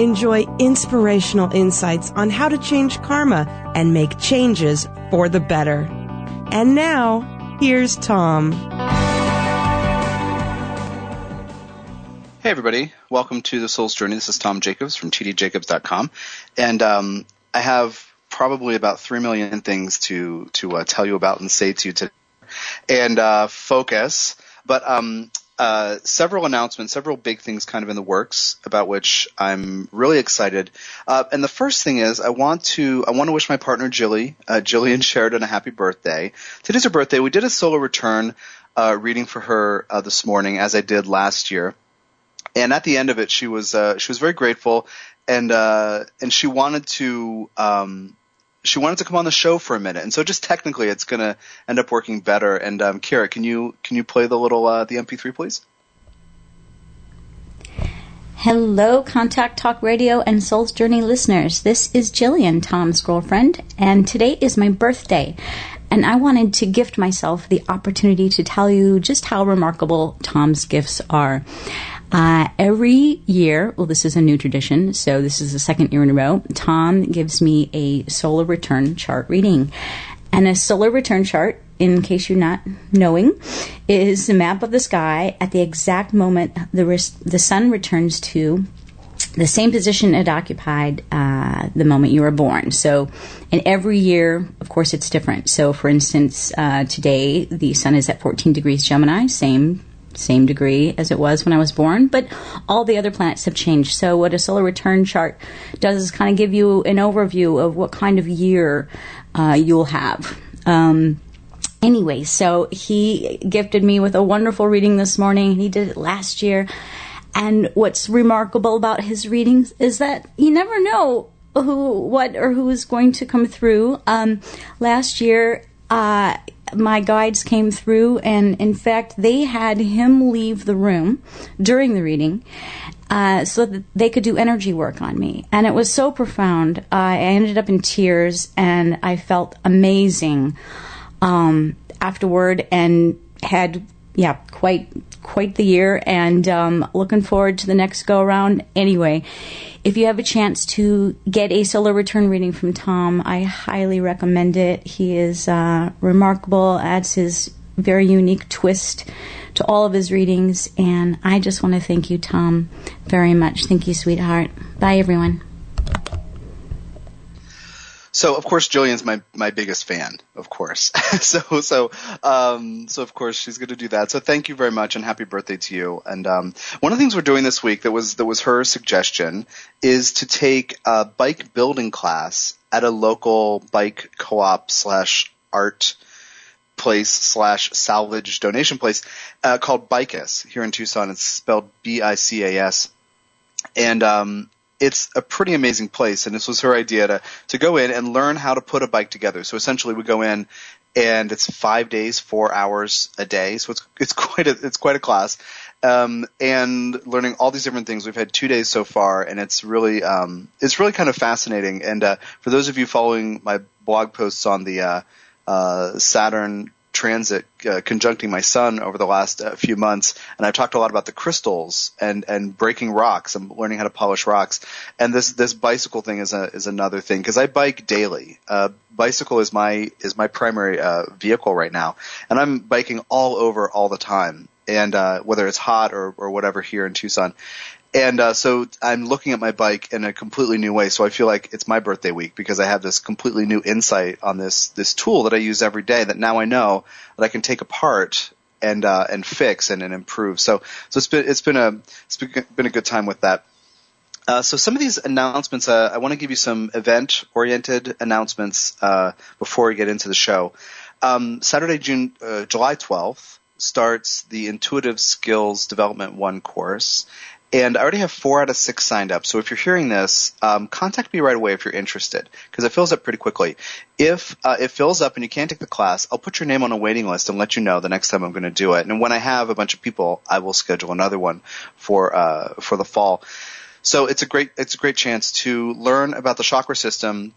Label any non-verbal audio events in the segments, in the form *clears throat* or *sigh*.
Enjoy inspirational insights on how to change karma and make changes for the better. And now, here's Tom. Hey, everybody. Welcome to The Soul's Journey. This is Tom Jacobs from tdjacobs.com. And um, I have probably about 3 million things to, to uh, tell you about and say to you today. And uh, focus. But um, uh, several announcements, several big things kind of in the works about which I'm really excited. Uh, and the first thing is I want to I want to wish my partner Jilly, uh, Jillian *laughs* Sheridan, a happy birthday. Today's her birthday. We did a solar return uh, reading for her uh, this morning, as I did last year. And at the end of it, she was uh, she was very grateful, and and she wanted to um, she wanted to come on the show for a minute, and so just technically, it's going to end up working better. And um, Kira, can you can you play the little uh, the MP3, please? Hello, Contact Talk Radio and Soul's Journey listeners. This is Jillian, Tom's girlfriend, and today is my birthday. And I wanted to gift myself the opportunity to tell you just how remarkable Tom's gifts are. Uh, every year, well, this is a new tradition, so this is the second year in a row, Tom gives me a solar return chart reading. And a solar return chart, in case you're not knowing, is a map of the sky at the exact moment the, res- the sun returns to the same position it occupied uh, the moment you were born. So, and every year, of course, it's different. So, for instance, uh, today the sun is at 14 degrees Gemini, same same degree as it was when I was born, but all the other planets have changed. So, what a solar return chart does is kind of give you an overview of what kind of year uh, you'll have. Um, anyway, so he gifted me with a wonderful reading this morning. He did it last year. And what's remarkable about his readings is that you never know who, what, or who is going to come through. Um, last year, uh, my guides came through, and in fact, they had him leave the room during the reading. Uh, so that they could do energy work on me. And it was so profound. Uh, I ended up in tears and I felt amazing um, afterward and had, yeah, quite quite the year and um, looking forward to the next go around. Anyway, if you have a chance to get a solar return reading from Tom, I highly recommend it. He is uh, remarkable, adds his very unique twist to all of his readings, and I just want to thank you, Tom, very much. Thank you, sweetheart. Bye, everyone. So of course Jillian's my my biggest fan, of course. *laughs* so so um so of course she's going to do that. So thank you very much and happy birthday to you. And um one of the things we're doing this week that was that was her suggestion is to take a bike building class at a local bike co-op slash art place slash salvage donation place uh, called Bicas here in Tucson. It's spelled B I C A S. And um it's a pretty amazing place. And this was her idea to, to go in and learn how to put a bike together. So essentially we go in and it's five days, four hours a day. So it's, it's *laughs* quite a, it's quite a class. Um, and learning all these different things. We've had two days so far and it's really, um, it's really kind of fascinating. And, uh, for those of you following my blog posts on the, uh, uh, Saturn transit uh, conjuncting my Sun over the last uh, few months, and I've talked a lot about the crystals and and breaking rocks. I'm learning how to polish rocks, and this this bicycle thing is a is another thing because I bike daily. Uh, bicycle is my is my primary uh, vehicle right now, and I'm biking all over all the time. And uh, whether it's hot or, or whatever here in Tucson, and uh, so I'm looking at my bike in a completely new way. So I feel like it's my birthday week because I have this completely new insight on this this tool that I use every day. That now I know that I can take apart and uh, and fix and, and improve. So so it's been it's been a it's been a good time with that. Uh, so some of these announcements, uh, I want to give you some event oriented announcements uh, before we get into the show. Um, Saturday, June uh, July 12th starts the Intuitive Skills Development One course And I already have four out of six signed up. So if you're hearing this, um, contact me right away if you're interested, because it fills up pretty quickly. If uh, it fills up and you can't take the class, I'll put your name on a waiting list and let you know the next time I'm going to do it. And when I have a bunch of people, I will schedule another one for uh, for the fall. So it's a great it's a great chance to learn about the chakra system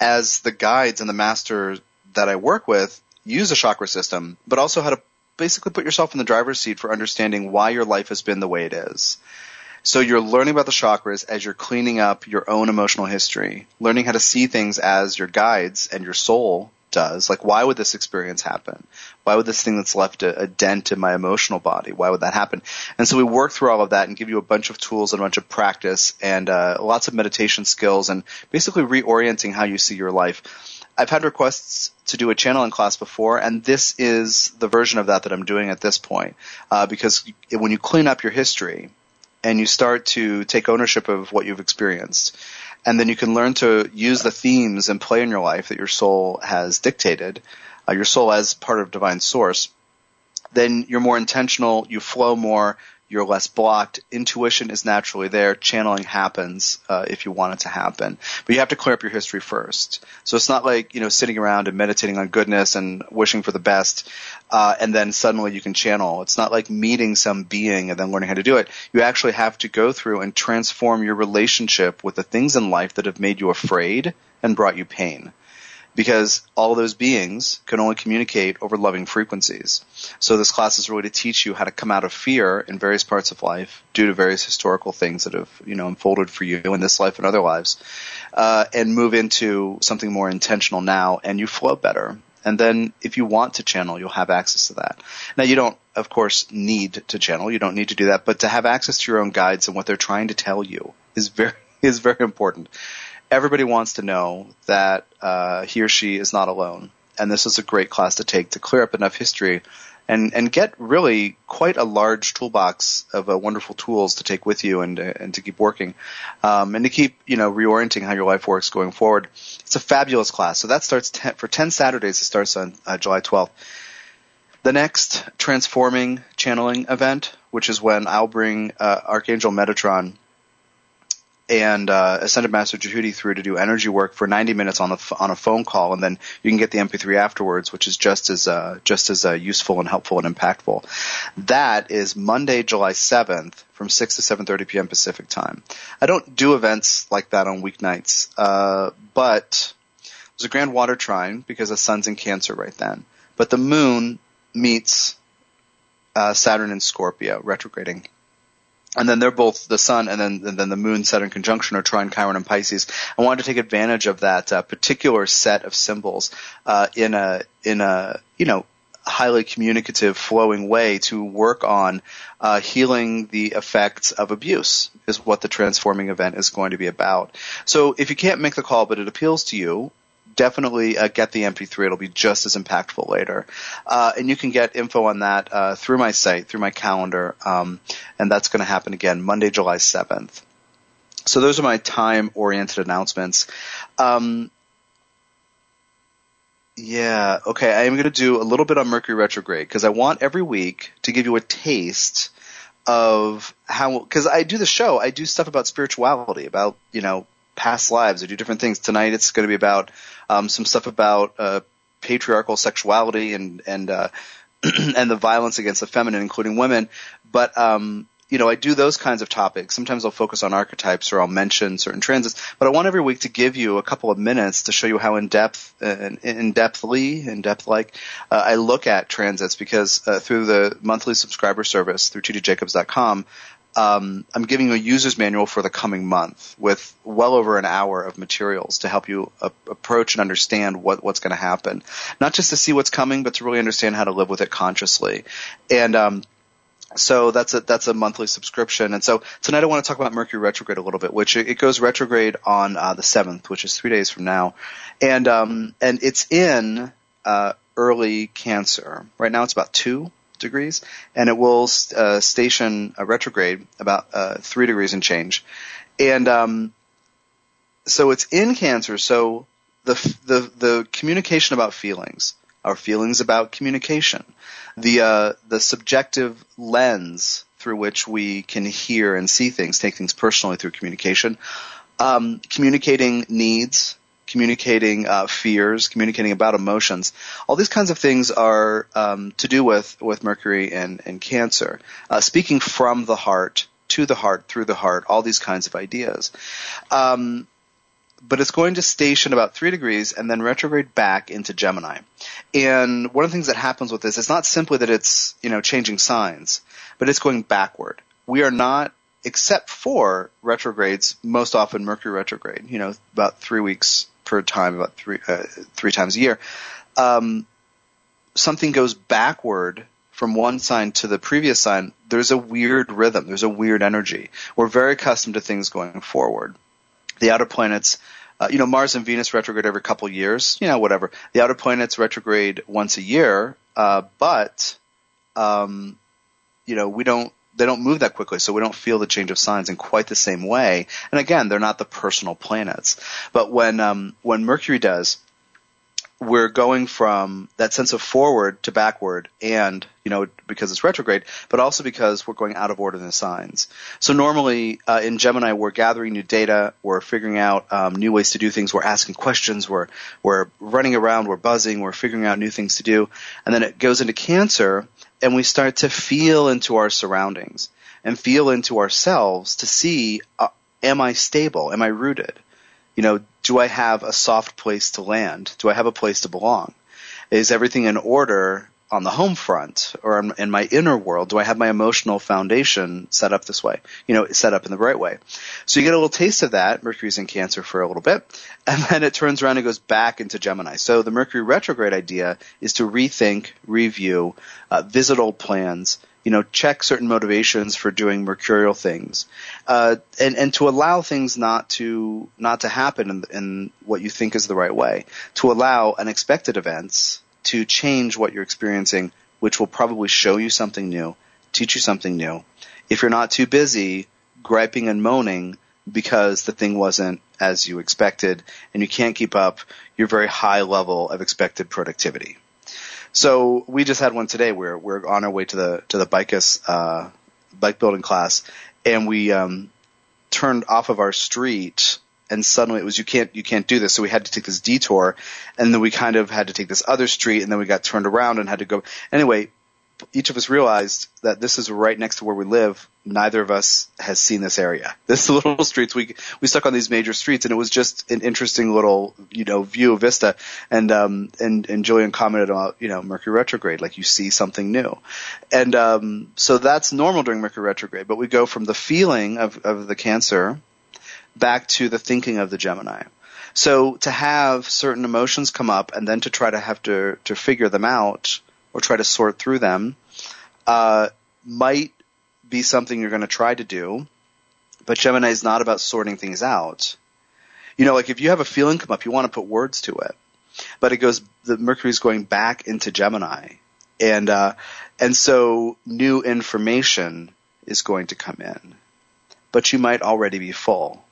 as the guides and the master that I work with use a chakra system, but also how to basically put yourself in the driver's seat for understanding why your life has been the way it is. So you're learning about the chakras as you're cleaning up your own emotional history, learning how to see things as your guides and your soul does. Like, why would this experience happen? Why would this thing that's left a, a, dent in my emotional body? Why would that happen? And so we work through all of that and give you a bunch of tools and a bunch of practice and uh, lots of meditation skills and basically reorienting how you see your life. I've had requests to do a channeling class before, and this is the version of that that I'm doing at this point. Uh, because when you clean up your history and you start to take ownership of what you've experienced, and then you can learn to use the themes and play in your life that your soul has dictated, uh, your soul as part of divine source, then you're more intentional, you flow more, you're less blocked. Intuition is naturally there. Channeling happens uh, if you want it to happen, but you have to clear up your history first. So it's not like you know sitting around and meditating on goodness and wishing for the best, uh, and then suddenly you can channel. It's not like meeting some being and then learning how to do it. You actually have to go through and transform your relationship with the things in life that have made you afraid and brought you pain because all those beings can only communicate over loving frequencies. So this class is really to teach you how to come out of fear in various parts of life due to various historical things that have, you know, unfolded for you in this life and other lives, uh, and move into something more intentional now, and you flow better. And then if you want to channel, you'll have access to that. Now you don't, of course, need to channel. You don't need to do that, but to have access to your own guides and what they're trying to tell you is very, *laughs* is very important everybody wants to know that uh, he or she is not alone. And this is a great class to take to clear up enough history and, and get really quite a large toolbox of uh, wonderful tools to take with you and, uh, and to keep working, um, and to keep, you know, reorienting how your life works going forward. It's a fabulous class. So that starts ten, for 10 Saturdays. It starts on uh, July 12th. The next transforming channeling event, which is when I'll bring uh, Archangel Metatron and uh, Ascended Master Djehuti through to do energy work for 90 minutes on a on a phone call, and then you can get the MP3 afterwards, which is just as uh, just as uh, useful and helpful and impactful. That is Monday, July 7th, from 6 to 7:30 p.m. Pacific time. I don't do events like that on weeknights, uh, but there's a grand water trine because the sun's in Cancer right then, but the moon meets uh, Saturn in Scorpio, retrograding and then they're both the sun and then and then the moon Saturn conjunction are trine Chiron and Pisces. I wanted to take advantage of that uh, particular set of symbols uh, in a in a you know highly communicative, flowing way to work on uh, healing the effects of abuse is what the transforming event is going to be about. So if you can't make the call, but it appeals to you, definitely uh, get the MP3. It'll be just as impactful later. Uh, and you can get info on that uh, through my site, through my calendar, um, and that's going to happen again Monday, July 7th. So those are my time-oriented announcements. Um, yeah, okay. I am going to do a little bit on Mercury retrograde because I want every week to give you a taste of how because I do the show. I do stuff about spirituality, about you know past lives. I do different things. Tonight it's going to be about um, some stuff about uh, patriarchal sexuality and and uh, *clears throat* and the violence against the feminine, including women. But um, you know, I do those kinds of topics. Sometimes I'll focus on archetypes or I'll mention certain transits, but I want every week to give you a couple of minutes to show you how in depth, uh, in depthly, in depth like, uh, I look at transits because uh, through the monthly subscriber service through tdjacobs.com, um, I'm giving you a user's manual for the coming month with well over an hour of materials to help you a- approach and understand what, what's going to happen. Not just to see what's coming, but to really understand how to live with it consciously. And um, so that's a that's a monthly subscription. And so tonight I want to talk about Mercury retrograde a little bit, which it, goes retrograde on uh, the seventh, which is three days from now, and um, and it's in uh, early Cancer. Right now it's about two degrees, and it will uh, station a retrograde about uh, three degrees and change. And um, so it's in Cancer. So the the the communication about feelings, our feelings about communication, the uh, the subjective lens through which we can hear and see things, take things personally through communication. Um, communicating needs, communicating uh, fears, communicating about emotions. All these kinds of things are um, to do with with Mercury and, and Cancer. Uh, speaking from the heart to the heart through the heart. All these kinds of ideas. Um, but it's going to station about three degrees and then retrograde back into Gemini. And one of the things that happens with this, it's not simply that it's, you know, changing signs, but it's going backward. We are not, except for retrogrades, most often Mercury retrograde, you know, about three weeks time, about three, uh, three times a year. Um, something goes backward from one sign to the previous sign, there's a weird rhythm. There's a weird energy. We're very accustomed to things going forward the outer planets, uh, you know, Mars and Venus retrograde every couple years, you know, whatever. The outer planets retrograde once a year, uh, but, um, you know, we don't, they don't move that quickly, so we don't feel the change of signs in quite the same way. And again, they're not the personal planets. But when, um, when Mercury does, we're going from that sense of forward to backward and, you know, because it's retrograde, but also because we're going out of order in the signs. So normally, uh, in Gemini, we're gathering new data, we're figuring out, um, new ways to do things, we're asking questions, we're, we're running around, we're buzzing, we're figuring out new things to do. And then it goes into Cancer and we start to feel into our surroundings and feel into ourselves to see, uh, am I stable? Am I rooted? You know, do I have a soft place to land? Do I have a place to belong? Is everything in order on the home front or in my inner world? Do I have my emotional foundation set up this way? You know, set up in the right way. So you get a little taste of that. Mercury's in Cancer for a little bit, *laughs* and then it turns around and goes back into Gemini. So the Mercury retrograde idea is to rethink, review, uh, visit old plans, you know, check certain motivations for doing mercurial things, uh, and and to allow things not to not to happen in, in what you think is the right way, to allow unexpected events to change what you're experiencing, which will probably show you something new, teach you something new. If you're not too busy griping and moaning because the thing wasn't as you expected and you can't keep up your very high level of expected productivity. So we just had one today where we're on our way to the to the Bicas uh, bike building class, and we um, turned off of our street, and suddenly it was you can't you can't do this. So we had to take this detour, and then we kind of had to take this other street, and then we got turned around and had to go. Anyway, each of us realized that this is right next to where we live. Neither of us has seen this area. *laughs* This little streets, we, we stuck on these major streets and it was just an interesting little, you know, view vista. And, um, and, and Jillian commented about, you know, Mercury retrograde, like you see something new. And, um, so that's normal during Mercury retrograde, but we go from the feeling of, of the Cancer back to the thinking of the Gemini. So to have certain emotions come up and then to try to have to, to figure them out, or try to sort through them uh, might be something you're going to try to do, but Gemini is not about sorting things out. You know, like if you have a feeling come up, you want to put words to it, but it goes the Mercury is going back into Gemini, and uh, and so new information is going to come in, but you might already be full.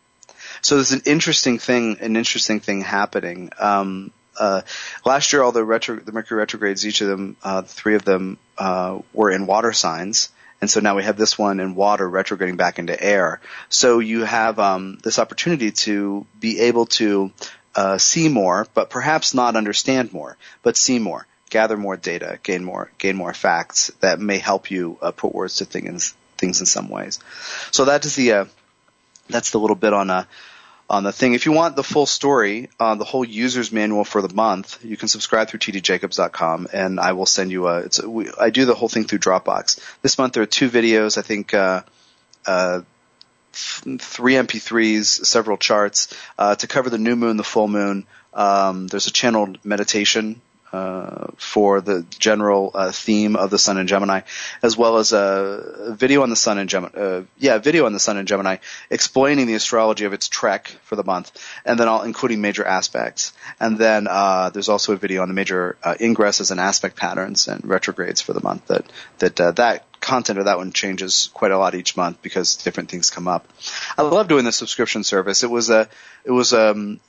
So there's an interesting thing, an interesting thing happening. Um, uh, last year all the retro, the Mercury retrogrades, each of them, uh, three of them, uh, were in water signs. And so now we have this one in water retrograding back into air. So you have, um, this opportunity to be able to, uh, see more, but perhaps not understand more, but see more, gather more data, gain more, gain more facts that may help you, uh, put words to things, things in some ways. So that is the, uh, that's the little bit on, uh, on the thing. If you want the full story, uh, the whole user's manual for the month, you can subscribe through tdjacobs.com and I will send you a, it's a, we, I do the whole thing through Dropbox. This month there are two videos, I think, uh, uh, three MP3s, several charts, uh, to cover the new moon, the full moon. Um, there's a channeled meditation uh, for the general uh, theme of the Sun in Gemini, as well as a video on the Sun in Gemini. Uh, yeah, video on the Sun in Gemini explaining the astrology of its trek for the month, and then all including major aspects. And then uh, there's also a video on the major uh, ingresses and aspect patterns and retrogrades for the month. That that that content of that one changes quite a lot each month because different things come up. I love doing the subscription service. It was a it was um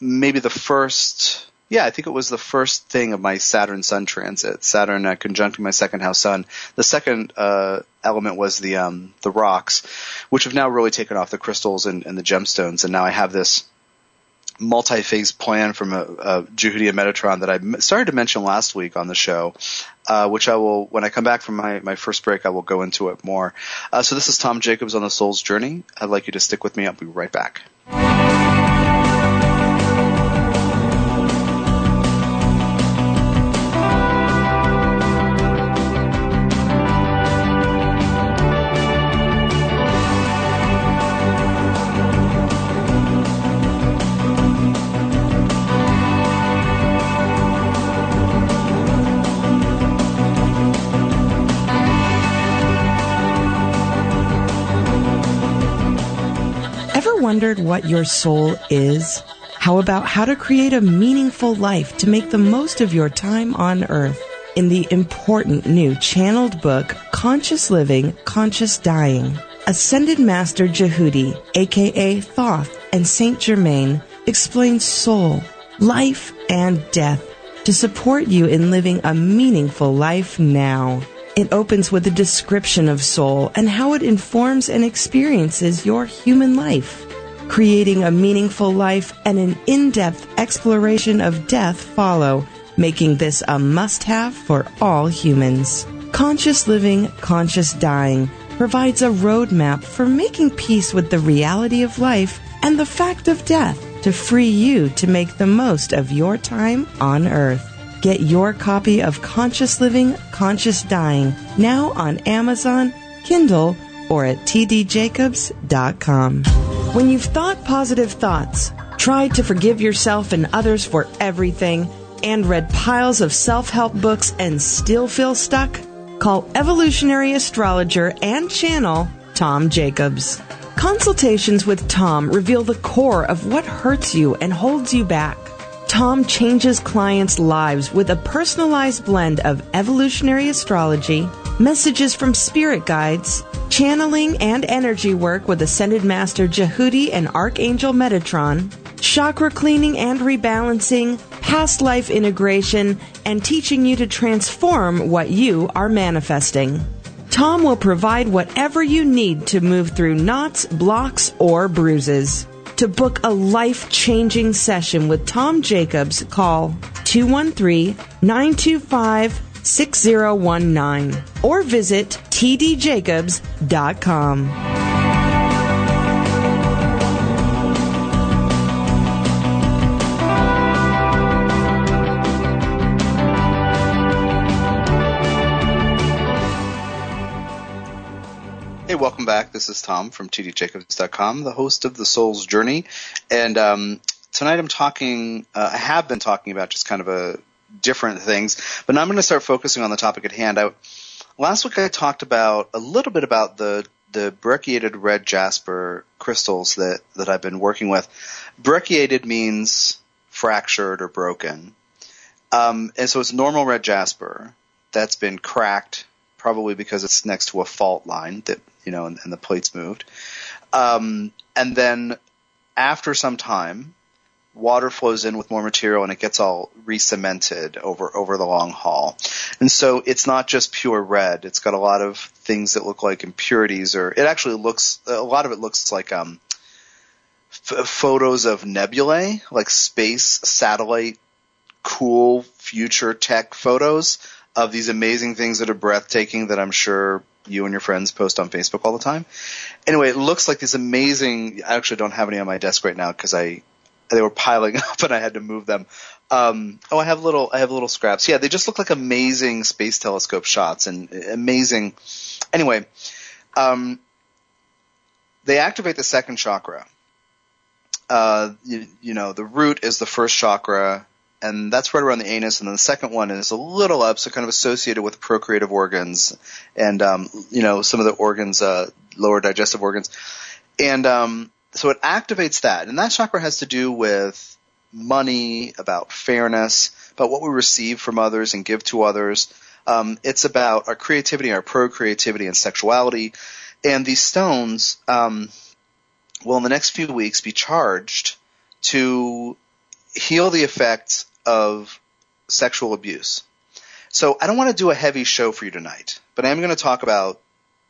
maybe the first yeah, I think it was the first thing of my Saturn Sun transit. Saturn uh, conjuncting my second house Sun. The second uh, element was the um, the rocks, which have now really taken off the crystals and, and the gemstones, and now I have this multi-phase plan from a, a Jehudi Metatron that I started to mention last week on the show, uh, which I will, when I come back from my, my first break, I will go into it more. Uh, so this is Tom Jacobs on the Soul's Journey. I'd like you to stick with me. I'll be right back. Wondered what your soul is? How about how to create a meaningful life to make the most of your time on earth? In the important new channeled book, Conscious Living, Conscious Dying, Ascended Master Jehudi, aka Thoth, and Saint Germain explain soul, life, and death to support you in living a meaningful life now. It opens with a description of soul and how it informs and experiences your human life creating a meaningful life, and an in depth exploration of death follow, making this a must have for all humans. Conscious Living, Conscious Dying provides a roadmap for making peace with the reality of life and the fact of death to free you to make the most of your time on earth. Get your copy of Conscious Living, Conscious Dying now on Amazon, Kindle, or at tdjacobs.com. When you've thought positive thoughts, tried to forgive yourself and others for everything, and read piles of self help books and still feel stuck, call evolutionary astrologer and channel Tom Jacobs. Consultations with Tom reveal the core of what hurts you and holds you back. Tom changes clients' lives with a personalized blend of evolutionary astrology, messages from spirit guides, channeling and energy work with Ascended Master Jehudi and Archangel Metatron, chakra cleaning and rebalancing, past life integration, and teaching you to transform what you are manifesting. Tom will provide whatever you need to move through knots, blocks, or bruises. To book a life changing session with Tom Jacobs, call 213 925 6019 or visit tdjacobs.com. Hey, welcome back. This is Tom from tdjacobs.com, the host of The Soul's Journey. And um, tonight I'm talking, uh, I have been talking about just kind of a different things. But now I'm going to start focusing on the topic at hand. I, last week I talked about a little bit about the the brecciated red jasper crystals that that I've been working with. Brecciated means fractured or broken, um, and so it's normal red jasper that's been cracked, probably because it's next to a fault line that you know, and, and the plates moved. Um, and then after some time, water flows in with more material and it gets all re-cemented over over the long haul. And so it's not just pure red. It's got a lot of things that look like impurities or it actually looks a lot of it looks like um f- photos of nebulae, like space satellite cool future tech photos of these amazing things that are breathtaking that I'm sure you and your friends post on Facebook all the time. Anyway, it looks like this amazing. I actually don't have any on my desk right now because I they were piling *laughs* up and I had to move them. Um, oh, I have little, I have little scraps. Yeah, they just look like amazing space telescope shots and amazing. Anyway, um, they activate the second chakra. Uh, you, you, know, the root is the first chakra, and that's right around the anus, and then the second one is a little up, so kind of associated with procreative organs, and um, you know, some of the organs, uh, lower digestive organs, and um, so it activates that, and that chakra has to do with money, about fairness, about what we receive from others and give to others. Um, it's about our creativity, our procreativity, and sexuality. And these stones um, will, in the next few weeks, be charged to heal the effects of sexual abuse. So I don't want to do a heavy show for you tonight, but I am going to talk about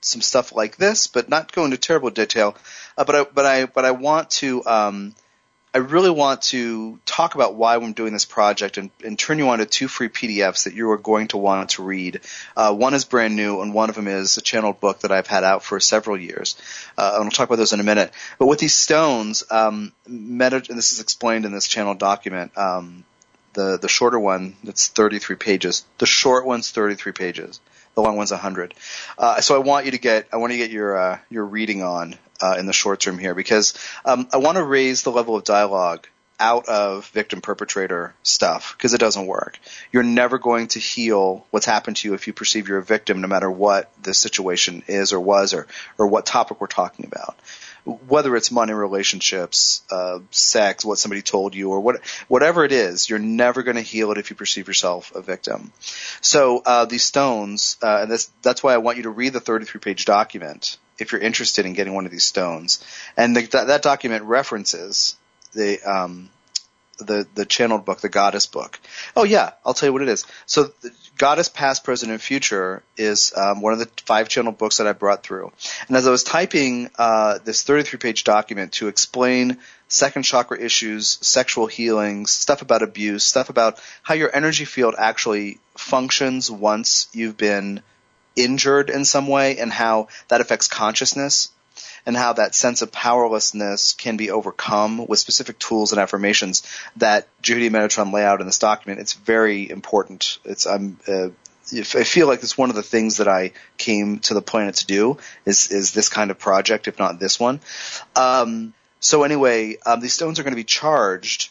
some stuff like this, but not go into terrible detail. Uh, but I, but I, but I want to, um, I really want to talk about why I'm doing this project and, and, turn you on to two free PDFs that you are going to want to read. Uh, one is brand new, and one of them is a channeled book that I've had out for several years. Uh, and I'll talk about those in a minute. But with these stones, um, meta, and this is explained in this channel document. Um, the the shorter one that's 33 pages. The short one's 33 pages. The long one's 100. Uh, so I want you to get I want to get your uh, your reading on uh, in the short term here because um, I want to raise the level of dialogue out of victim perpetrator stuff because it doesn't work. You're never going to heal what's happened to you if you perceive you're a victim, no matter what the situation is or was or or what topic we're talking about whether it's money, relationships, uh, sex, what somebody told you, or what, whatever it is, you're never going to heal it if you perceive yourself a victim. So uh, these stones, uh, and that's that's why I want you to read the 33 page document if you're interested in getting one of these stones. And the, that, that document references the um, the the channeled book, the Goddess book. Oh yeah, I'll tell you what it is. So Goddess Past, Present, and Future is um, one of the five channeled books that I brought through. And as I was typing uh, this 33 page document to explain second chakra issues, sexual healings, stuff about abuse, stuff about how your energy field actually functions once you've been injured in some way and how that affects consciousness and how that sense of powerlessness can be overcome with specific tools and affirmations that Jehudi Metatron lay out in this document. It's very important. It's I'm uh, I feel like it's one of the things that I came to the planet to do is is this kind of project, if not this one. Um, so anyway, um, these stones are going to be charged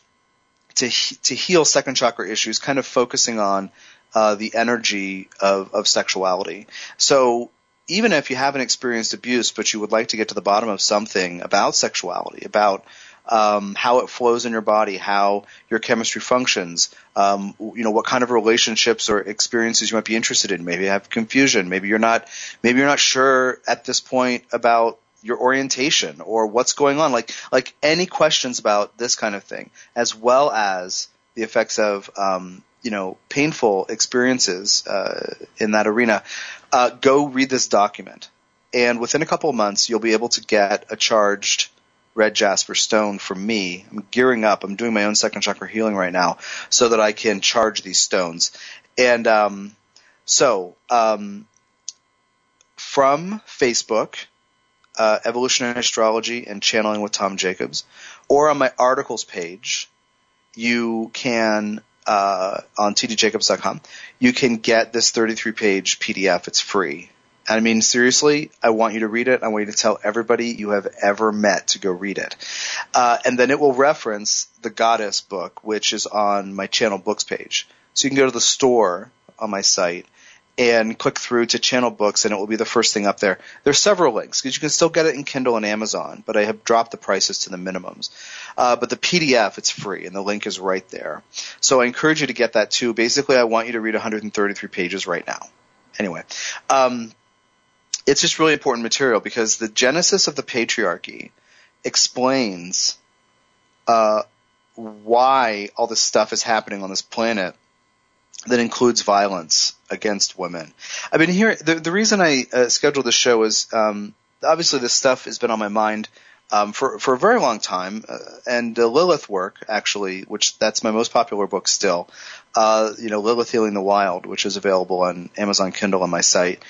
to to heal second chakra issues, kind of focusing on uh, the energy of, of sexuality. So even if you haven't experienced abuse, but you would like to get to the bottom of something about sexuality, about um, how it flows in your body, how your chemistry functions, um, you know, what kind of relationships or experiences you might be interested in. Maybe you have confusion. Maybe you're not, maybe you're not sure at this point about your orientation or what's going on. Like, like any questions about this kind of thing, as well as the effects of, um, you know, painful experiences, uh, in that arena uh, go read this document. And within a couple of months, you'll be able to get a charged red jasper stone from me. I'm gearing up. I'm doing my own second chakra healing right now so that I can charge these stones. And um, so, um, from Facebook, uh, Evolutionary Astrology and Channeling with Tom Jacobs, or on my articles page, you can uh, on tdjacobs.com, you can get this 33 page PDF. It's free. I mean, seriously, I want you to read it. I want you to tell everybody you have ever met to go read it. Uh, and then it will reference the Goddess book, which is on my channel books page. So you can go to the store on my site and click through to channel books and it will be the first thing up there. There's several links because you can still get it in Kindle and Amazon, but I have dropped the prices to the minimums. Uh, but the PDF, it's free and the link is right there. So I encourage you to get that too. Basically, I want you to read 133 pages right now. Anyway, um, it's just really important material because the genesis of the patriarchy explains uh, why all this stuff is happening on this planet that includes violence against women. I've been here. The, the reason I uh, scheduled this show is um, obviously this stuff has been on my mind um, for for a very long time, uh, and uh, Lilith work actually, which that's my most popular book still. Uh, you know, Lilith Healing the Wild, which is available on Amazon Kindle on my site.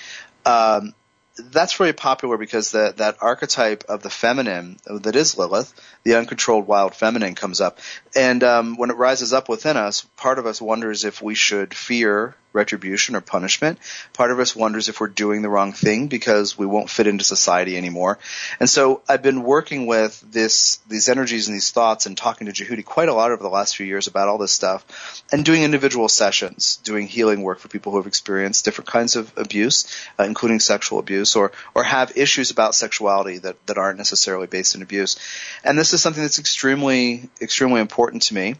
Um, that's really popular because that that archetype of the feminine that is Lilith, the uncontrolled wild feminine, comes up, and um, when it rises up within us, part of us wonders if we should fear retribution or punishment. Part of us wonders if we're doing the wrong thing because we won't fit into society anymore. And so I've been working with this, these energies and these thoughts and talking to Jehudi quite a lot over the last few years about all this stuff and doing individual sessions, doing healing work for people who have experienced different kinds of abuse, uh, including sexual abuse or, or have issues about sexuality that, that aren't necessarily based in abuse. And this is something that's extremely, extremely important to me.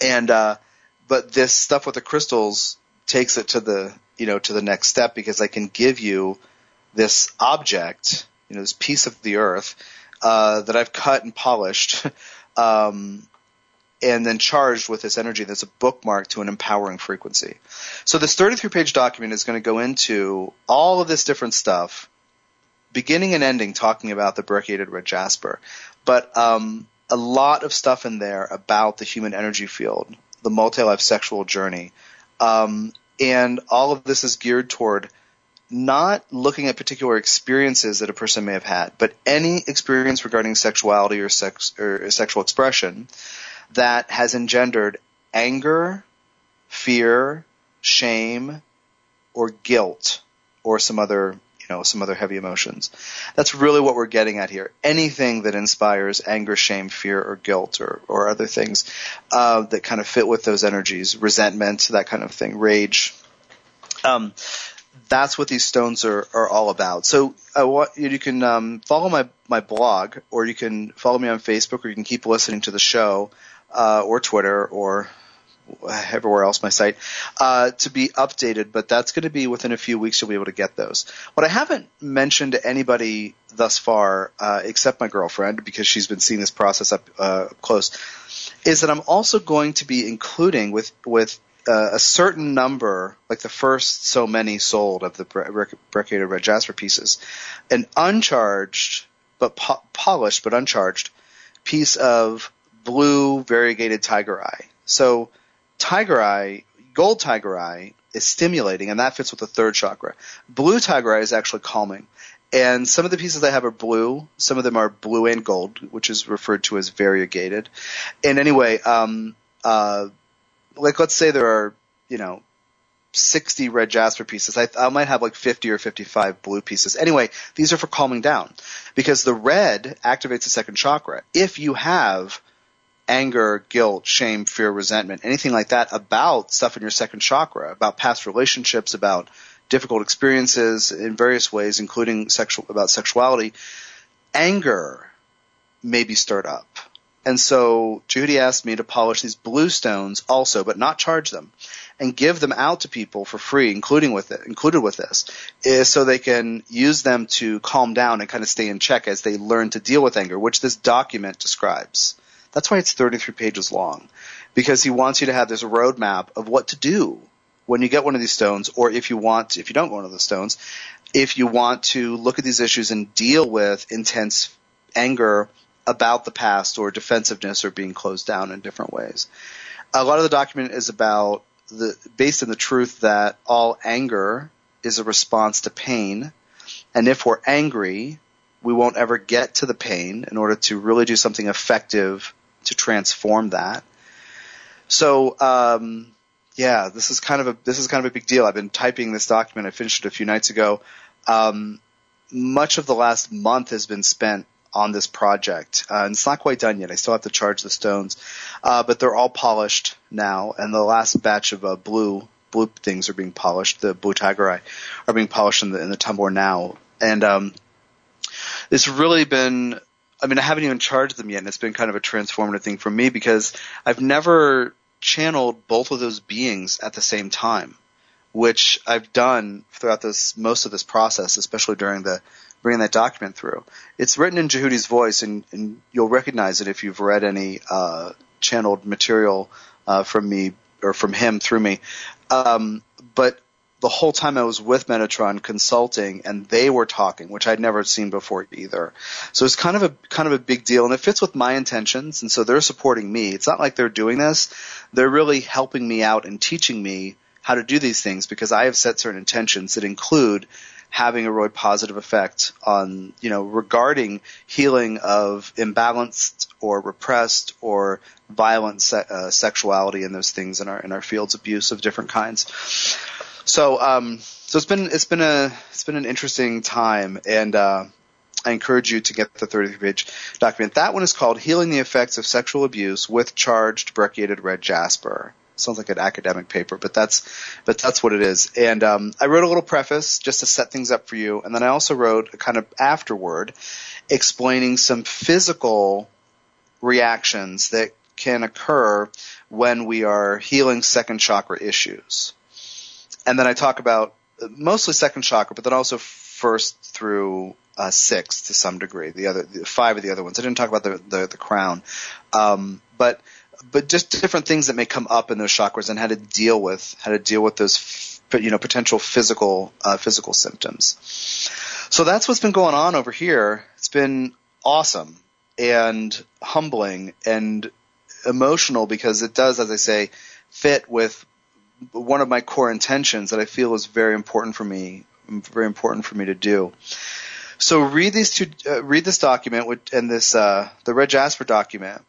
And, uh, but this stuff with the crystals takes it to the you know to the next step because I can give you this object, you know, this piece of the earth uh, that I've cut and polished, *laughs* um, and then charged with this energy that's a bookmark to an empowering frequency. So this 33 page document is going to go into all of this different stuff, beginning and ending talking about the brecciated red jasper, but um, a lot of stuff in there about the human energy field, the multi-life sexual journey, um, and all of this is geared toward not looking at particular experiences that a person may have had, but any experience regarding sexuality or sex or sexual expression that has engendered anger, fear, shame, or guilt, or some other you know some other heavy emotions. That's really what we're getting at here. Anything that inspires anger, shame, fear, or guilt, or or other things uh, that kind of fit with those energies, resentment, that kind of thing, rage. Um, that's what these stones are, are all about. So uh, what, you can um, follow my, my blog, or you can follow me on Facebook, or you can keep listening to the show, uh, or Twitter, or everywhere else my site uh, to be updated. But that's going to be within a few weeks. You'll be able to get those. What I haven't mentioned to anybody thus far, uh, except my girlfriend, because she's been seeing this process up uh, close, is that I'm also going to be including with with uh, a certain number, like the first so many sold of the brecciated red jasper pieces, an uncharged but po- polished but uncharged piece of blue variegated tiger eye. So tiger eye, gold tiger eye is stimulating, and that fits with the third chakra. Blue tiger eye is actually calming. And some of the pieces I have are blue. Some of them are blue and gold, which is referred to as variegated. And anyway, um, uh, like let's say there are, you know, 60 red jasper pieces. I, I might have like 50 or 55 blue pieces. Anyway, these are for calming down because the red activates the second chakra. If you have anger, guilt, shame, fear, resentment, anything like that about stuff in your second chakra, about past relationships, about difficult experiences in various ways, including sexual, about sexuality, anger may be stirred up. And so Judy asked me to polish these blue stones also, but not charge them and give them out to people for free, including with it, included with this, is so they can use them to calm down and kind of stay in check as they learn to deal with anger, which this document describes. That's why it's 33 pages long, because he wants you to have this roadmap of what to do when you get one of these stones, or if you want, if you don't get one of the stones, if you want to look at these issues and deal with intense anger about the past or defensiveness or being closed down in different ways. A lot of the document is about the based on the truth that all anger is a response to pain, and if we're angry, we won't ever get to the pain in order to really do something effective to transform that. So, um, yeah, this is kind of a this is kind of a big deal. I've been typing this document. I finished it a few nights ago. Um, much of the last month has been spent on this project. Uh, and it's not quite done yet. I still have to charge the stones, uh, but they're all polished now. And the last batch of uh, blue blue things are being polished. The blue tiger eye are being polished in the in the tumbler now. And um, it's really been. I mean, I haven't even charged them yet, and it's been kind of a transformative thing for me because I've never channeled both of those beings at the same time, which I've done throughout this most of this process, especially during the bringing that document through. It's written in Jehudi's voice, and, and you'll recognize it if you've read any uh, channeled material uh, from me or from him through me. Um, but the whole time I was with Metatron consulting, and they were talking, which I'd never seen before either. So it's kind of a kind of a big deal, and it fits with my intentions, and so they're supporting me. It's not like they're doing this; they're really helping me out and teaching me how to do these things because I have set certain intentions that include having a really positive effect on, you know, regarding healing of imbalanced or repressed or violent se- uh, sexuality and those things in our in our fields, abuse of different kinds. So, um, so it's been it's been a it's been an interesting time, and uh, I encourage you to get the 33 page document. That one is called "Healing the Effects of Sexual Abuse with Charged Brecciated Red Jasper." sounds like an academic paper, but that's but that's what it is. And um, I wrote a little preface just to set things up for you, and then I also wrote a kind of afterword explaining some physical reactions that can occur when we are healing second chakra issues. And then I talk about mostly second chakra, but then also first through uh, six to some degree. The other the five of the other ones. I didn't talk about the the, the crown, um, but but just different things that may come up in those chakras and how to deal with how to deal with those you know potential physical uh, physical symptoms. So that's what's been going on over here. It's been awesome and humbling and emotional because it does, as I say, fit with one of my core intentions that I feel is very important for me, very important for me to do. So read these two, uh, read this document and this uh, the Red Jasper document.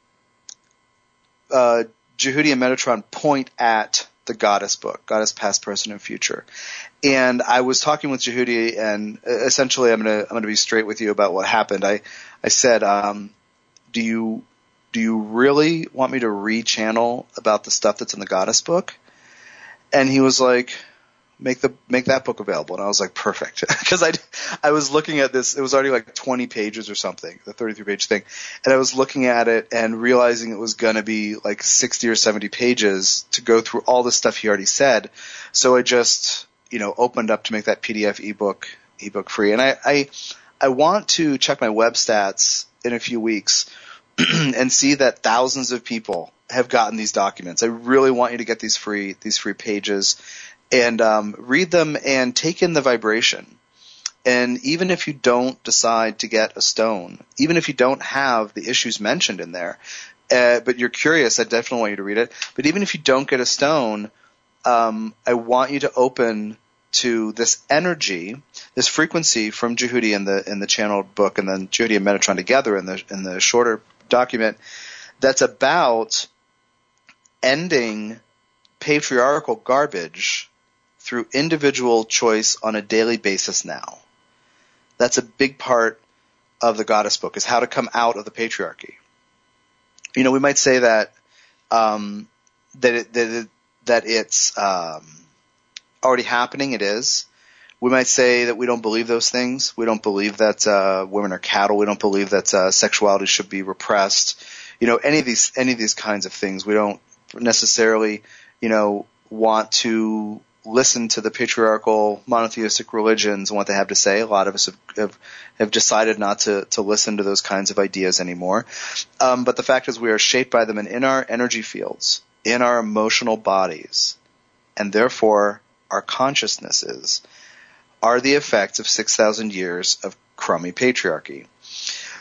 Uh, Jehudi and Metatron point at the Goddess book, Goddess Past, Present, and Future. And I was talking with Jehudi, and uh, essentially, I'm gonna I'm gonna be straight with you about what happened. I I said, um, do you do you really want me to rechannel about the stuff that's in the Goddess book? And he was like, make the make that book available. And i was like perfect. *laughs* Because i i was looking at this it was already like 20 pages or something the 33 page thing. And i was looking at it and realizing it was going to be like 60 or 70 pages to go through all the stuff he already said. So i just you know opened up to make that pdf ebook ebook free. And i i i want to check my web stats in a few weeks *clears throat* and see that thousands of people have gotten these documents. I really want you to get these free these free pages and um, read them and take in the vibration. And even if you don't decide to get a stone, even if you don't have the issues mentioned in there, uh, but you're curious, I definitely want you to read it. But even if you don't get a stone, um, I want you to open to this energy, this frequency from Jehudi in the in the channeled book, and then Jehudi and Metatron together in the in the shorter document. That's about ending patriarchal garbage through individual choice on a daily basis now. That's a big part of the goddess book is how to come out of the patriarchy. You know, we might say that um, that it, that, it, that it's um, already happening. It is. We might say that we don't believe those things. We don't believe that uh, women are cattle. We don't believe that uh, sexuality should be repressed. You know, any of these any of these kinds of things. We don't necessarily, you know, want to listen to the patriarchal monotheistic religions and what they have to say. A lot of us have have, have decided not to to listen to those kinds of ideas anymore. Um, but the fact is, we are shaped by them and in our energy fields, in our emotional bodies, and therefore our consciousnesses are the effects of six thousand years of crummy patriarchy.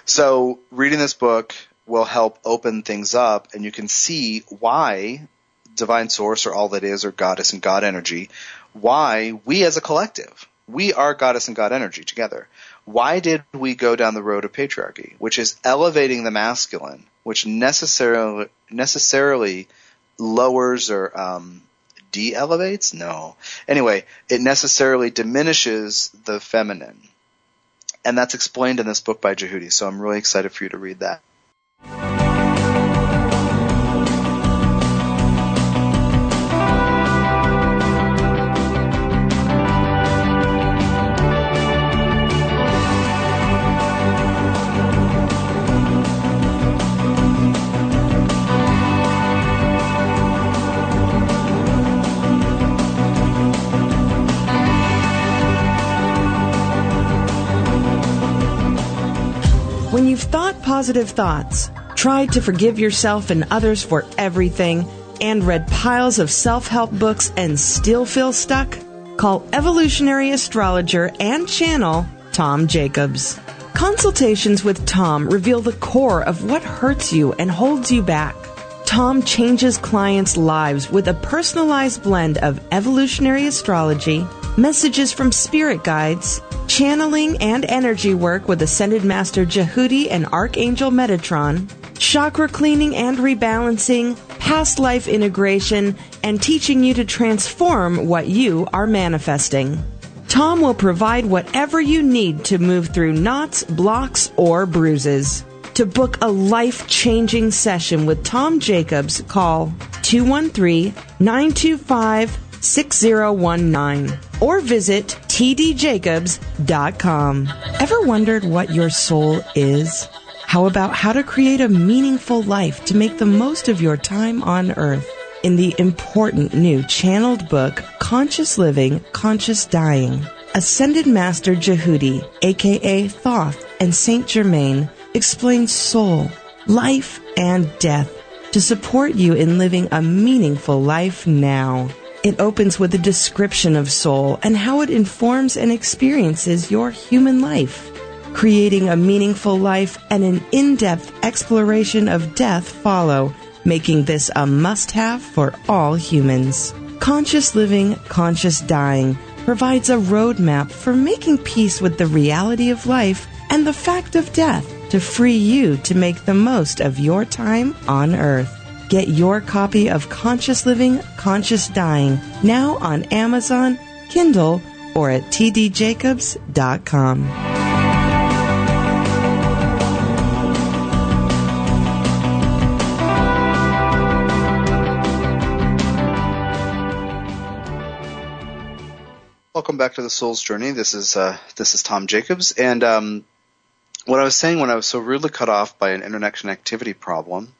So, reading this book will help open things up, and you can see why divine source or all that is or goddess and God energy, why we as a collective, we are goddess and God energy together. Why did we go down the road of patriarchy, which is elevating the masculine, which necessarily necessarily lowers or um, de-elevates? No. Anyway, it necessarily diminishes the feminine. And that's explained in this book by Jehudi, so I'm really excited for you to read that. Positive thoughts, tried to forgive yourself and others for everything, and read piles of self help books and still feel stuck? Call evolutionary astrologer and channel Tom Jacobs. Consultations with Tom reveal the core of what hurts you and holds you back. Tom changes clients' lives with a personalized blend of evolutionary astrology, messages from spirit guides, channeling and energy work with Ascended Master Jehudi and Archangel Metatron, chakra cleaning and rebalancing, past life integration, and teaching you to transform what you are manifesting. Tom will provide whatever you need to move through knots, blocks, or bruises. To book a life changing session with Tom Jacobs, call 213 925 6019 or visit tdjacobs.com. Ever wondered what your soul is? How about how to create a meaningful life to make the most of your time on earth? In the important new channeled book, Conscious Living, Conscious Dying, Ascended Master Jehudi, aka Thoth and Saint Germain, explains soul, life, and death to support you in living a meaningful life now. It opens with a description of soul and how it informs and experiences your human life. Creating a meaningful life and an in-depth exploration of death follow, making this a must-have for all humans. Conscious Living, Conscious Dying provides a roadmap for making peace with the reality of life and the fact of death to free you to make the most of your time on earth. Get your copy of Conscious Living, Conscious Dying now on Amazon, Kindle, or at tdjacobs.com. Welcome back to the Soul's Journey. This is uh, this is Tom Jacobs, and um, what I was saying when I was so rudely cut off by an internet connectivity problem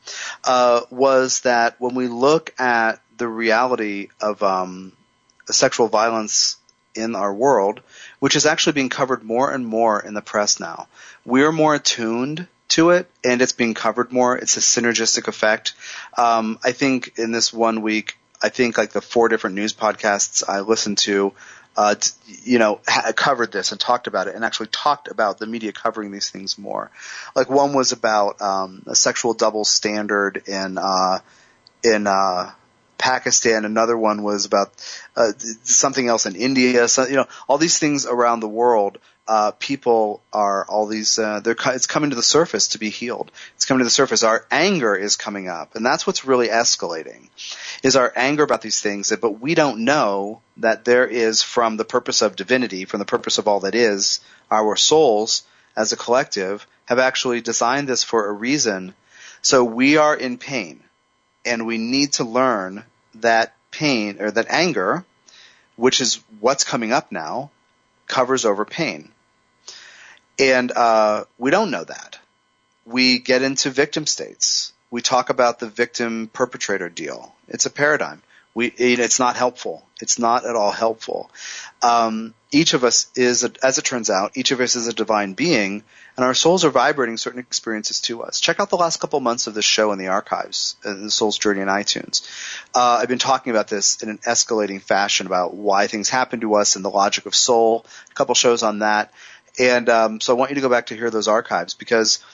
uh, was that when we look at the reality of um, sexual violence in our world, which is actually being covered more and more in the press now, we're more attuned to it and it's being covered more. It's a synergistic effect. Um, I think in this one week, I think like the four different news podcasts I listened to uh, t- you know, ha- covered this and talked about it and actually talked about the media covering these things more. Like one was about, um, a sexual double standard in, uh, in, uh, Pakistan. Another one was about, uh, something else in India. So, you know, all these things around the world uh, people are all these uh, they're it's coming to the surface to be healed. It's coming to the surface. Our anger is coming up, and that's what's really escalating. Is our anger about these things that, but we don't know that there is from the purpose of divinity, from the purpose of all that is, our souls as a collective have actually designed this for a reason. So we are in pain, and we need to learn that pain or that anger, which is what's coming up now, covers over pain. And uh, we don't know that. We get into victim states. We talk about the victim perpetrator deal. It's a paradigm. We, it's not helpful. It's not at all helpful. Um, each of us is, a, as it turns out, each of us is a divine being, and our souls are vibrating certain experiences to us. Check out the last couple months of this show in the archives, uh, the Soul's Journey in iTunes. Uh, I've been talking about this in an escalating fashion about why things happen to us and the logic of soul. A couple shows on that. And um, so I want you to go back to hear those archives because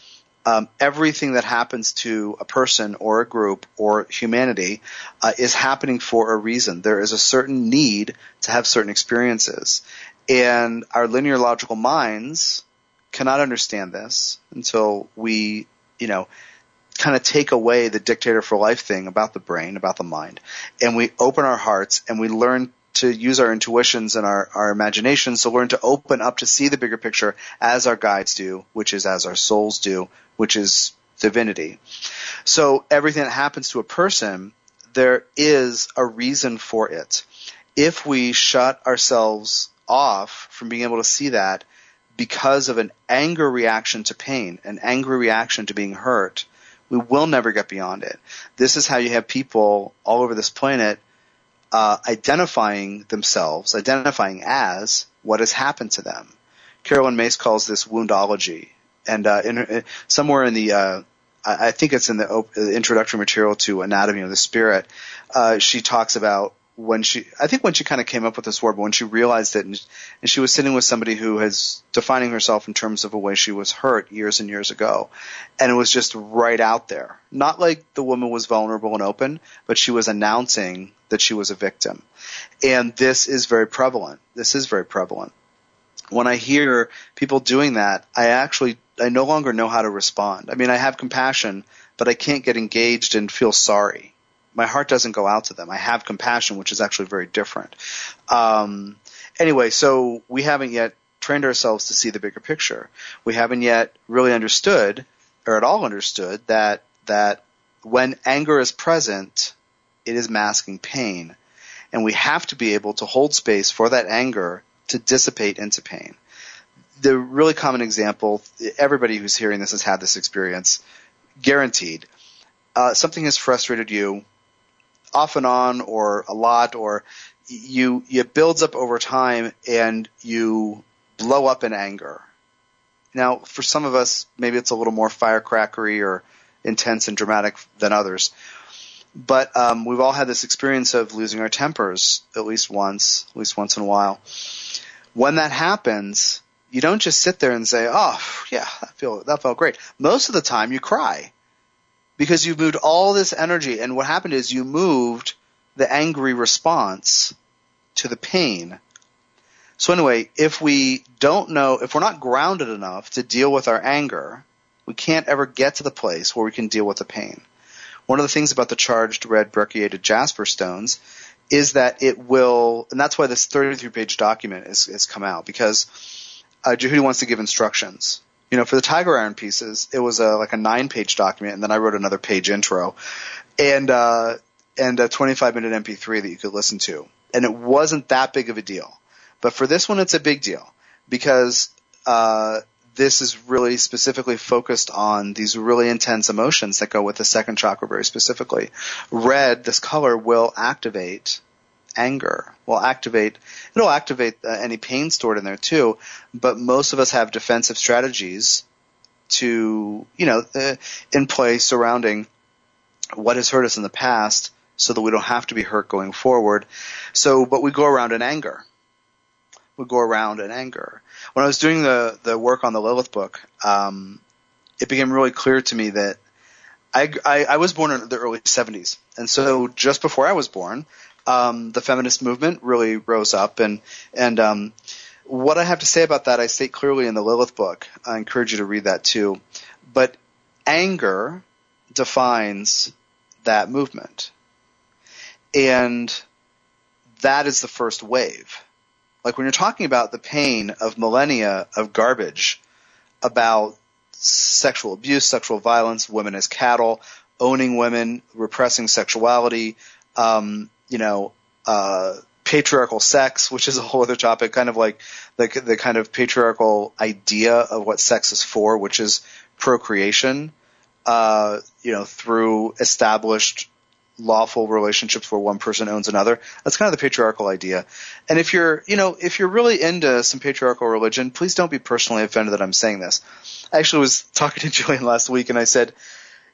um, everything that happens to a person or a group or humanity uh, is happening for a reason. There is a certain need to have certain experiences, and our linear logical minds cannot understand this until we, you know, kind of take away the dictator for life thing about the brain, about the mind, and we open our hearts and we learn to use our intuitions and our, our imaginations to learn to open up to see the bigger picture as our guides do, which is as our souls do, which is divinity. So everything that happens to a person, there is a reason for it. If we shut ourselves off from being able to see that because of an anger reaction to pain, an angry reaction to being hurt, we will never get beyond it. This is how you have people all over this planet uh, identifying themselves, identifying as what has happened to them. Caroline Myss calls this woundology, and uh, in, in, somewhere in the uh, I think it's in the, op- the, introductory material to Anatomy of the Spirit. Uh, she talks about when she, I think when she kind of came up with this word, but when she realized it, and, and, she was sitting with somebody who has defining herself in terms of a way she was hurt years and years ago, and it was just right out there. Not like the woman was vulnerable and open, but she was announcing that she was a victim, and this is very prevalent. This is very prevalent. When I hear people doing that, I actually I no longer know how to respond. I mean, I have compassion, but I can't get engaged and feel sorry my heart doesn't go out to them. I have compassion, which is actually very different. Um, anyway, so we haven't yet trained ourselves to see the bigger picture. We haven't yet really understood, or at all understood, that that when anger is present, it is masking pain, and we have to be able to hold space for that anger to dissipate into pain. The really common example, everybody who's hearing this has had this experience, guaranteed. Uh, something has frustrated you off and on or a lot or you it builds up over time and you blow up in anger. Now, for some of us, maybe it's a little more firecrackery or intense and dramatic than others. But um, we've all had this experience of losing our tempers at least once, at least once in a while. When that happens, you don't just sit there and say, "Oh, yeah, that feel that felt great." Most of the time, you cry because you've moved all this energy, and what happened is you moved the angry response to the pain. So anyway, if we don't know, if we're not grounded enough to deal with our anger, we can't ever get to the place where we can deal with the pain. One of the things about the charged red brecciated jasper stones is that it will, and that's why this 33 page document has come out because uh, Jehudi wants to give instructions. You know, for the tiger iron pieces, it was a, like a nine page document and then I wrote another page intro and, uh, and a 25 minute MP3 that you could listen to. And it wasn't that big of a deal. But for this one, it's a big deal because, uh, this is really specifically focused on these really intense emotions that go with the second chakra very specifically. Red, this color will activate anger, will activate, it'll activate uh, any pain stored in there too, but most of us have defensive strategies to, you know, uh, in place surrounding what has hurt us in the past so that we don't have to be hurt going forward. So, but we go around in anger. We go around in anger when I was doing the the work on the Lilith book, um, it became really clear to me that I, I, I was born in the early '70s, and so just before I was born, um, the feminist movement really rose up, and and um, what I have to say about that, I state clearly in the Lilith book. I encourage you to read that too. But anger defines that movement, and that is the first wave. Like when you're talking about the pain of millennia of garbage about sexual abuse, sexual violence, women as cattle, owning women, repressing sexuality, um, you know, uh, patriarchal sex, which is a whole other topic, kind of like the, the kind of patriarchal idea of what sex is for, which is procreation, uh, you know, through established lawful relationships where one person owns another. That's kind of the patriarchal idea. And if you're, you know, if you're really into some patriarchal religion, please don't be personally offended that I'm saying this. I actually was *laughs* talking to Jillian last week and I said,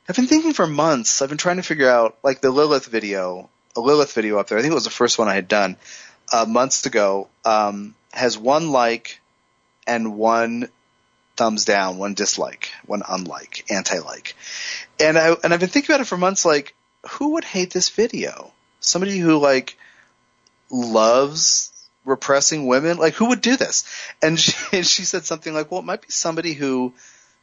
I've been thinking for months, I've been trying to figure out, like the Lilith video, a Lilith video up there, I think it was the first one I had done, uh, months ago, um, has one like and one thumbs down, one dislike, one unlike, anti-like. And I, and I've been thinking about it for months, like, who would hate this video? Somebody who like loves repressing women? Like who would do this? And *laughs* she, and she said something like, well, it might be somebody who,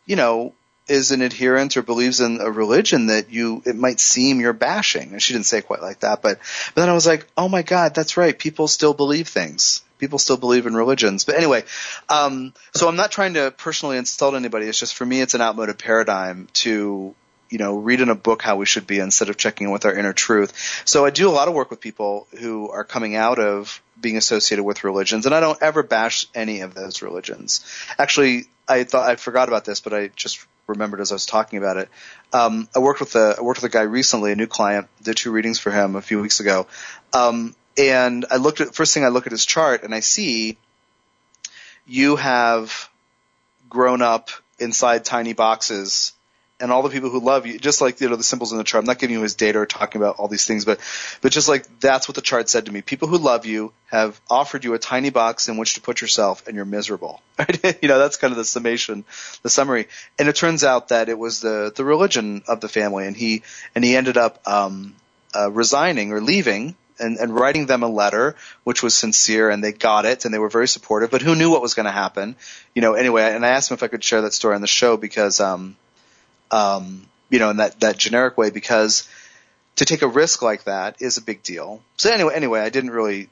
you know, is an adherent or believes in a religion that you, it might seem you're bashing. And she didn't say it quite like that, but, but then I was like, oh my God, that's right. People still believe things. People still believe in religions. But anyway, um, so I'm not trying to personally insult anybody. It's just for me, it's an outmoded paradigm to you know, read in a book how we should be instead of checking in with our inner truth. So I do a lot of work with people who are coming out of being associated with religions, and I don't ever bash any of those religions. Actually, I thought I forgot about this, but I just remembered as I was talking about it. Um, I worked with a I worked with a guy recently, a new client, did two readings for him a few weeks ago, um, and I looked at first thing I look at his chart and I see you have grown up inside tiny boxes and all the people who love you, just like you know the symbols in the chart. I'm not giving you his data or talking about all these things, but but just like that's what the chart said to me. People who love you have offered you a tiny box in which to put yourself, and you're miserable. *laughs* You know that's kind of the summation, the summary. And it turns out that it was the the religion of the family, and he and he ended up um, uh, resigning or leaving. And, and writing them a letter, which was sincere, and they got it, and they were very supportive. But who knew what was going to happen? You know. Anyway, and I asked him if I could share that story on the show because um, um, you know, in that, that generic way because to take a risk like that is a big deal. So anyway, anyway, I didn't really,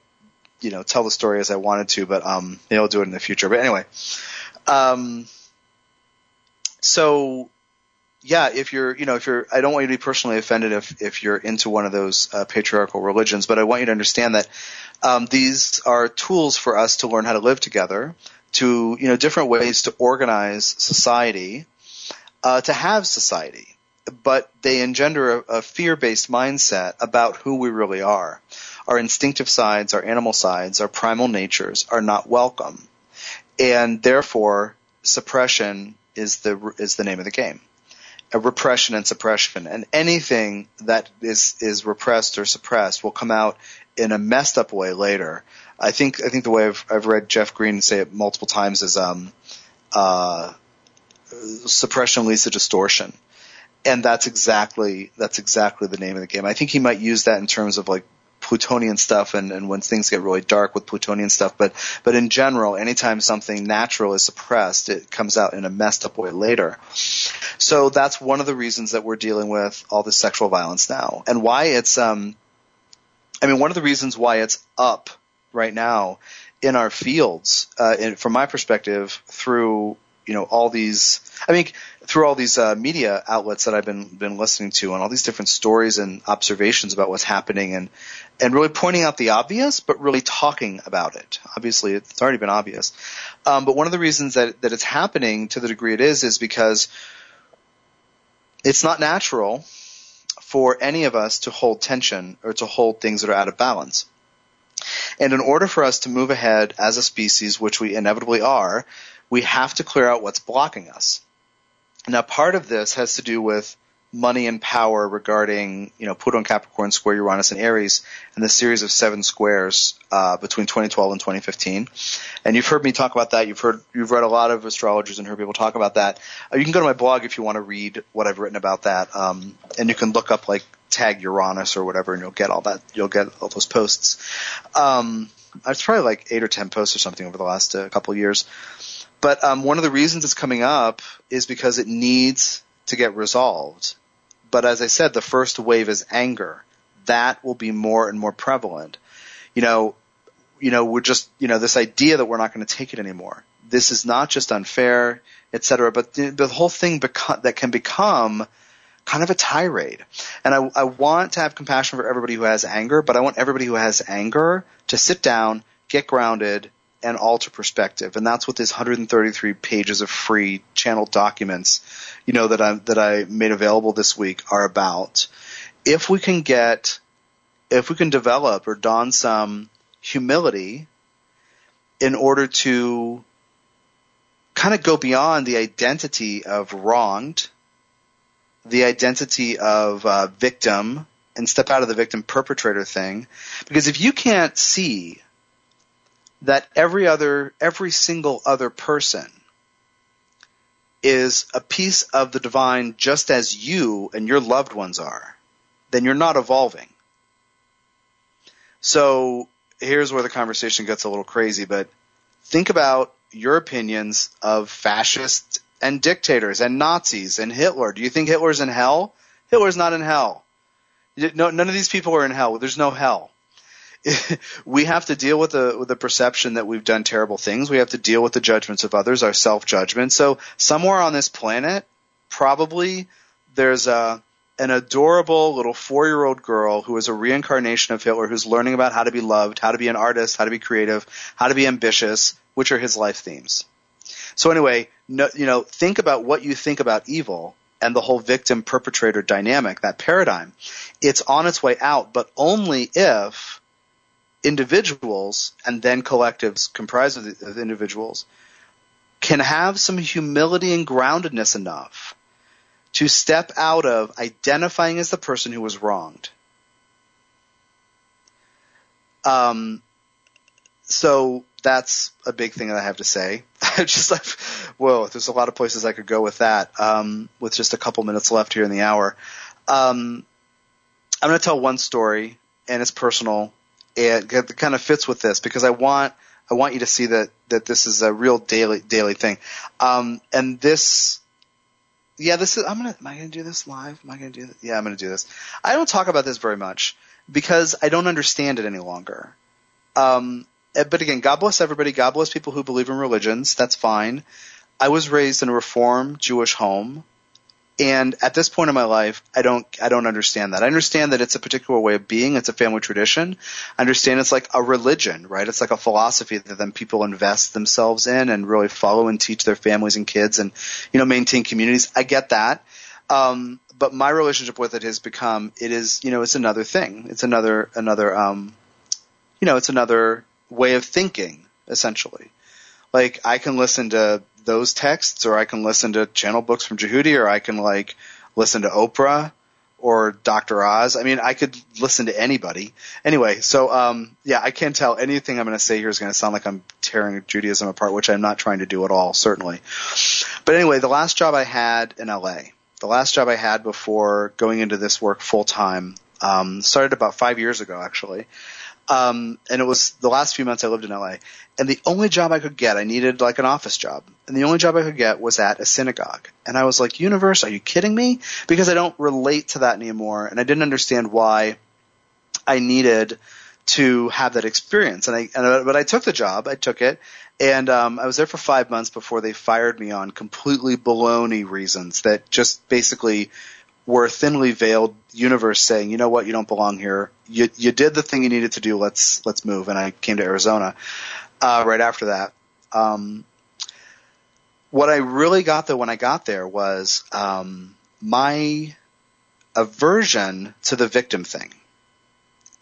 you know, tell the story as I wanted to, but, um, maybe I'll do it in the future. But anyway, um, so yeah, if you're, you know, if you're, I don't want you to be personally offended if, if you're into one of those uh, patriarchal religions, but I want you to understand that um, these are tools for us to learn how to live together, to, you know, different ways to organize society, uh, to have society, but they engender a, a fear-based mindset about who we really are. Our instinctive sides, our animal sides, our primal natures are not welcome, and therefore suppression is the is the name of the game. a repression and suppression, and anything that is is repressed or suppressed will come out in a messed up way later. I think I think the way I've, I've read Jeff Green say it multiple times is um, uh, suppression leads to distortion, and that's exactly that's exactly the name of the game. I think he might use that in terms of like Plutonian stuff and, and when things get really dark with Plutonian stuff, but but in general, anytime something natural is suppressed, it comes out in a messed up way later. So that's one of the reasons that we're dealing with all this sexual violence now, and why it's um, I mean, one of the reasons why it's up right now in our fields, uh, in, from my perspective, through you know all these i mean through all these uh, media outlets that i've been been listening to and all these different stories and observations about what's happening and and really pointing out the obvious but really talking about it. Obviously it's already been obvious. Um, but one of the reasons that that it's happening to the degree it is is because it's not natural for any of us to hold tension or to hold things that are out of balance. And in order for us to move ahead as a species, which we inevitably are, we have to clear out what's blocking us. Now, part of this has to do with money and power regarding, you know, Pluto and Capricorn square Uranus and Aries and the series of seven squares uh, between 2012 and 2015. And you've heard me talk about that. You've heard, you've read a lot of astrologers and heard people talk about that. Uh, you can go to my blog if you want to read what I've written about that. Um, and you can look up like tag Uranus or whatever, and you'll get all that. You'll get all those posts. Um, it's probably like eight or ten posts or something over the last uh, couple years. But um, one of the reasons it's coming up is because it needs to get resolved. But as I said, the first wave is anger. That will be more and more prevalent. You know, you know, we're just, you know, this idea that we're not going to take it anymore. This is not just unfair, etc. But the, the whole thing beco- that can become kind of a tirade. And I, I want to have compassion for everybody who has anger, but I want everybody who has anger to sit down, get grounded, and alter perspective. And that's what this 133 pages of free channel documents, you know, that I that I made available this week are about. If we can get, if we can develop or don some humility in order to kind of go beyond the identity of wronged the identity of uh, victim and step out of the victim perpetrator thing. Because if you can't see that every other, every single other person is a piece of the divine just as you and your loved ones are, then you're not evolving. So here's where the conversation gets a little crazy, but think about your opinions of fascists and dictators and Nazis and Hitler. Do you think Hitler's in hell? Hitler's not in hell. No, none of these people are in hell. There's no hell. *laughs* we have to deal with the with the perception that we've done terrible things. We have to deal with the judgments of others, our self judgment. So somewhere on this planet, probably there's a an adorable little four year old girl who is a reincarnation of Hitler who's learning about how to be loved, how to be an artist, how to be creative, how to be ambitious, which are his life themes. So anyway, no, you know, think about what you think about evil and the whole victim perpetrator dynamic, that paradigm. It's on its way out, but only if individuals and then collectives comprised of, of individuals can have some humility and groundedness enough to step out of identifying as the person who was wronged. Um, so that's a big thing that I have to say. *laughs* I just like, whoa, there's a lot of places I could go with that. Um, with just a couple minutes left here in the hour, um, I'm going to tell one story, and it's personal, it kind of fits with this because I want I want you to see that that this is a real daily daily thing. Um, and this, yeah, this is. I'm gonna. Am I gonna do this live? Am I gonna do this? Yeah, I'm gonna do this. I don't talk about this very much because I don't understand it any longer. Um, uh, but again, God bless everybody. God bless people who believe in religions. That's fine. I was raised in a Reform Jewish home, and at this point in my life, I don't I don't understand that. I understand that it's a particular way of being. It's a family tradition. I understand it's like a religion, right? It's like a philosophy that then people invest themselves in and really follow and teach their families and kids, and you know maintain communities. I get that. Um, but my relationship with it has become it is you know it's another thing. It's another another um, you know it's another way of thinking, essentially. Like I can listen to those texts, or I can listen to channel books from Jehudi, or I can like listen to Oprah or Dr. Oz. I mean, I could listen to anybody. Anyway, so um, yeah, I can't tell anything I'm going to say here is going to sound like I'm tearing Judaism apart, which I'm not trying to do at all, certainly. But anyway, the last job I had in LA, the last job I had before going into this work full time, um, started about five years ago, actually. Um, and it was the last few months I lived in LA. And the only job I could get, I needed like an office job. And the only job I could get was at a synagogue. And I was like, universe, are you kidding me? Because I don't relate to that anymore. And I didn't understand why I needed to have that experience. And I, and, but I took the job. I took it. And, um, I was there for five months before they fired me on completely baloney reasons that just basically were a thinly veiled universe saying, you know what, you don't belong here. You, you did the thing you needed to do. Let's, let's move. And I came to Arizona, uh, right after that. Um, what I really got though when I got there was, um, my aversion to the victim thing.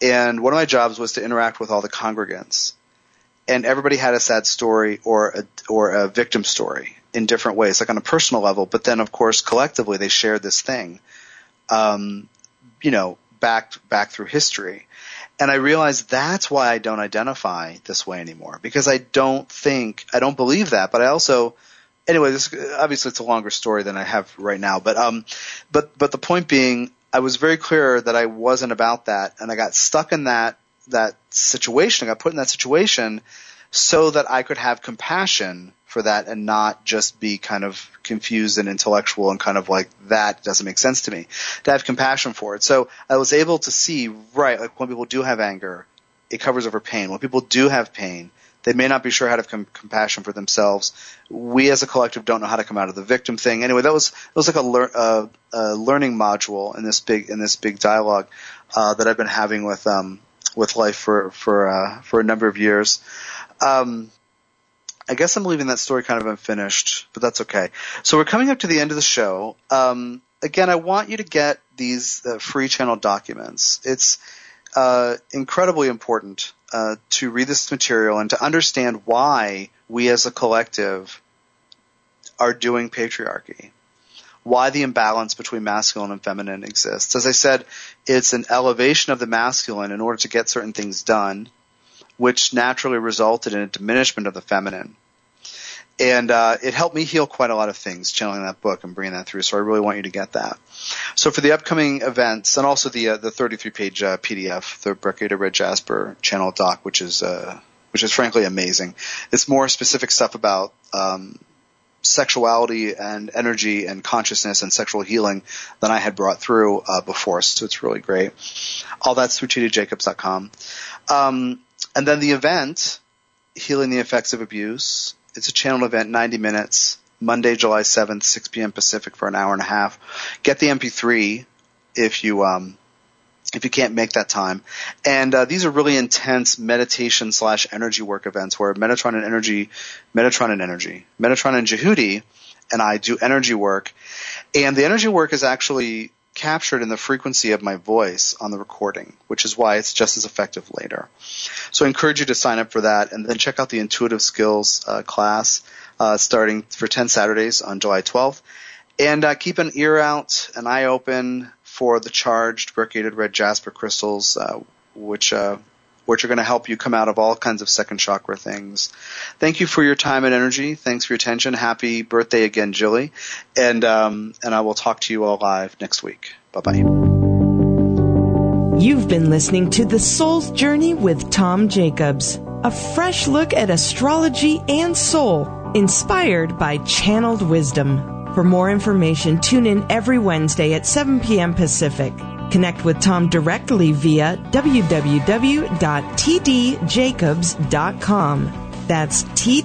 And one of my jobs was to interact with all the congregants. And everybody had a sad story or a, or a victim story in different ways, like on a personal level, but then of course collectively they shared this thing, um, you know, back, back through history. And I realized that's why I don't identify this way anymore because I don't think, I don't believe that, but I also, anyway, this, obviously it's a longer story than I have right now, but, um, but, but the point being, I was very clear that I wasn't about that and I got stuck in that, that situation. I got put in that situation so that I could have compassion for that and not just be kind of confused and intellectual and kind of like that doesn't make sense to me. To have compassion for it. So I was able to see, right, like when people do have anger, it covers over pain. When people do have pain, they may not be sure how to have com- compassion for themselves. We as a collective don't know how to come out of the victim thing. Anyway, that was it was like a, lear- a learning module in this big in this big dialogue uh, that I've been having with um, with life for for uh, for a number of years. Um, I guess I'm leaving that story kind of unfinished, but that's okay. So we're coming up to the end of the show. Um, again, I want you to get these uh, free channel documents. It's uh, incredibly important uh, to read this material and to understand why we as a collective are doing patriarchy. Why the imbalance between masculine and feminine exists. As I said, it's an elevation of the masculine in order to get certain things done which naturally resulted in a diminishment of the feminine. And uh, it helped me heal quite a lot of things, channeling that book and bringing that through. So I really want you to get that. So for the upcoming events, and also the uh, the 33 page uh, PDF, the Brecciated Red Jasper channel doc, which is uh, which is frankly amazing. It's more specific stuff about um, sexuality and energy and consciousness and sexual healing than I had brought through uh, before. So it's really great. All that's through. Um, and then the event, Healing the Effects of Abuse, it's a channel event, 90 minutes, Monday, July 7th, 6 p.m. Pacific for an hour and a half. Get the MP3 if you, um, if you can't make that time. And uh, these are really intense meditation slash energy work events where Metatron and Energy, Metatron and Energy, Metatron and Jehudi and I do energy work. And the energy work is actually captured in the frequency of my voice on the recording, which is why it's just as effective later. So I encourage you to sign up for that and then check out the intuitive skills uh, class uh, starting for 10 Saturdays on July 12th. And uh, keep an ear out, an eye open for the charged brecciated red jasper crystals, uh, which uh, which are going to help you come out of all kinds of second chakra things. Thank you for your time and energy. Thanks for your attention. Happy birthday again, Jilly. And, um, and I will talk to you all live next week. Bye bye. You've been listening to The Soul's Journey with Tom Jacobs, a fresh look at astrology and soul, inspired by channeled wisdom. For more information, tune in every Wednesday at 7 p.m. Pacific. Connect with Tom directly via www.tdjacobs.com. That's T